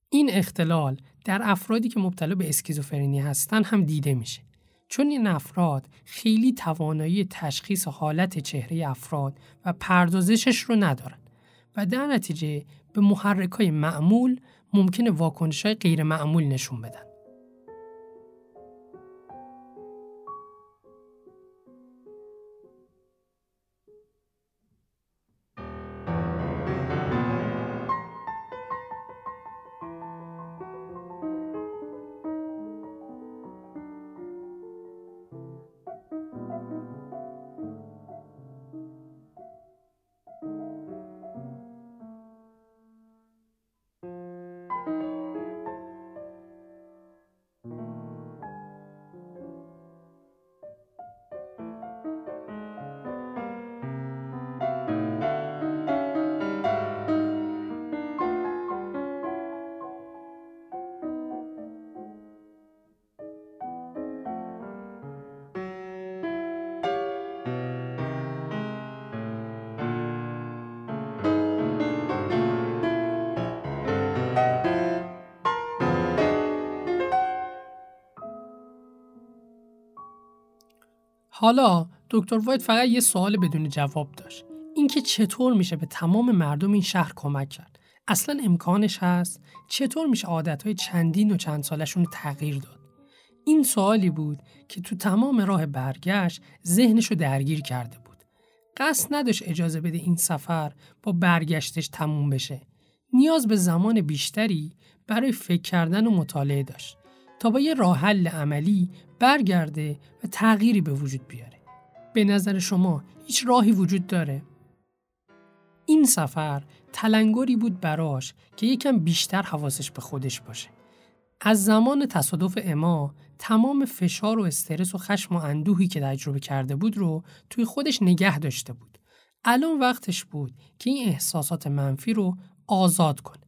این اختلال در افرادی که مبتلا به اسکیزوفرنی هستن هم دیده میشه. چون این افراد خیلی توانایی تشخیص حالت چهره افراد و پردازشش رو ندارن و در نتیجه به محرک های معمول ممکنه واکنش های غیر معمول نشون بدن. حالا دکتر وایت فقط یه سوال بدون جواب داشت. اینکه چطور میشه به تمام مردم این شهر کمک کرد؟ اصلا امکانش هست؟ چطور میشه عادتهای چندین و چند سالشون رو تغییر داد؟ این سوالی بود که تو تمام راه برگشت ذهنش رو درگیر کرده بود. قصد نداشت اجازه بده این سفر با برگشتش تموم بشه. نیاز به زمان بیشتری برای فکر کردن و مطالعه داشت. تا با یه راه حل عملی برگرده و تغییری به وجود بیاره. به نظر شما هیچ راهی وجود داره؟ این سفر تلنگری بود براش که یکم بیشتر حواسش به خودش باشه. از زمان تصادف اما تمام فشار و استرس و خشم و اندوهی که تجربه کرده بود رو توی خودش نگه داشته بود. الان وقتش بود که این احساسات منفی رو آزاد کنه.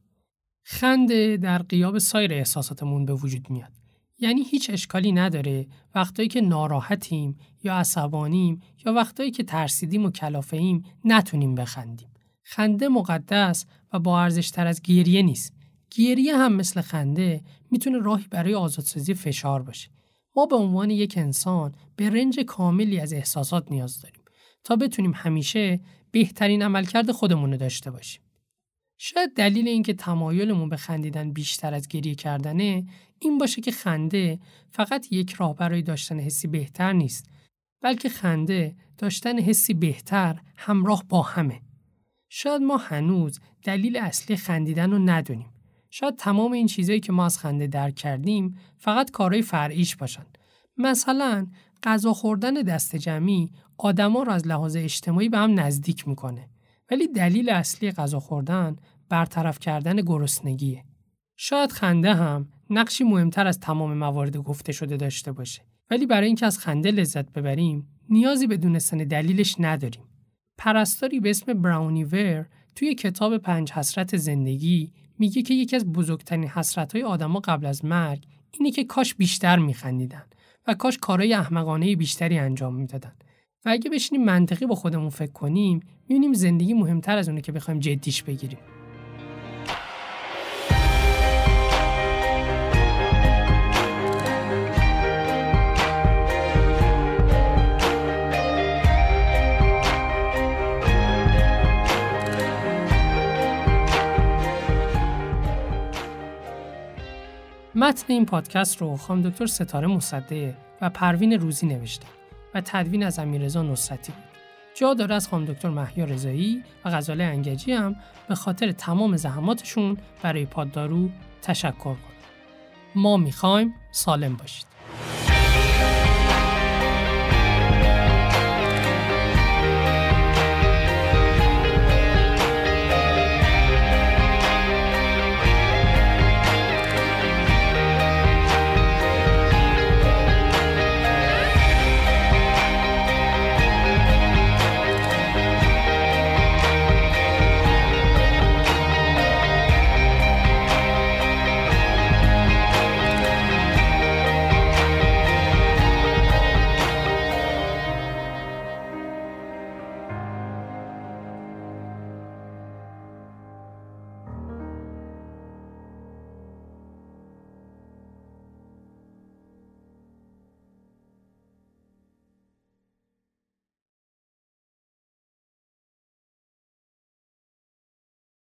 خنده در قیاب سایر احساساتمون به وجود میاد. یعنی هیچ اشکالی نداره وقتایی که ناراحتیم یا عصبانیم یا وقتایی که ترسیدیم و کلافه ایم نتونیم بخندیم. خنده مقدس و با ارزش تر از گریه نیست. گریه هم مثل خنده می‌تونه راهی برای آزادسازی فشار باشه. ما به عنوان یک انسان به رنج کاملی از احساسات نیاز داریم تا بتونیم همیشه بهترین عملکرد خودمون رو داشته باشیم. شاید دلیل اینکه تمایلمون به خندیدن بیشتر از گریه کردنه این باشه که خنده فقط یک راه برای داشتن حسی بهتر نیست بلکه خنده داشتن حسی بهتر همراه با همه. شاید ما هنوز دلیل اصلی خندیدن رو ندونیم. شاید تمام این چیزهایی که ما از خنده درک کردیم فقط کارهای فرعیش باشن. مثلا غذا خوردن دست جمعی آدما رو از لحاظ اجتماعی به هم نزدیک می‌کنه ولی دلیل اصلی غذا خوردن برطرف کردن گرسنگیه. شاید خنده هم نقشی مهمتر از تمام موارد گفته شده داشته باشه. ولی برای اینکه از خنده لذت ببریم نیازی به دونستن دلیلش نداریم. پرستاری به اسم براونیور توی کتاب پنج حسرت زندگی میگه که یکی از بزرگترین حسرتهای آدما قبل از مرگ اینه که کاش بیشتر میخندیدن و کاش کارهای احمقانه بیشتری انجام می‌دادن و اگه بشینیم منطقی با خودمون فکر کنیم می‌بینیم زندگی مهمتر از اونه که بخوایم جدیش بگیریم متن این پادکست رو خانم دکتر ستاره مصدقه و پروین روزی نوشتن و تدوین از امیررضا نصرتی بود. جا داره از خانم دکتر محیا رضایی و غزاله انگجی هم به خاطر تمام زحماتشون برای پاددارو تشکر کنم. ما می‌خوایم سالم باشید.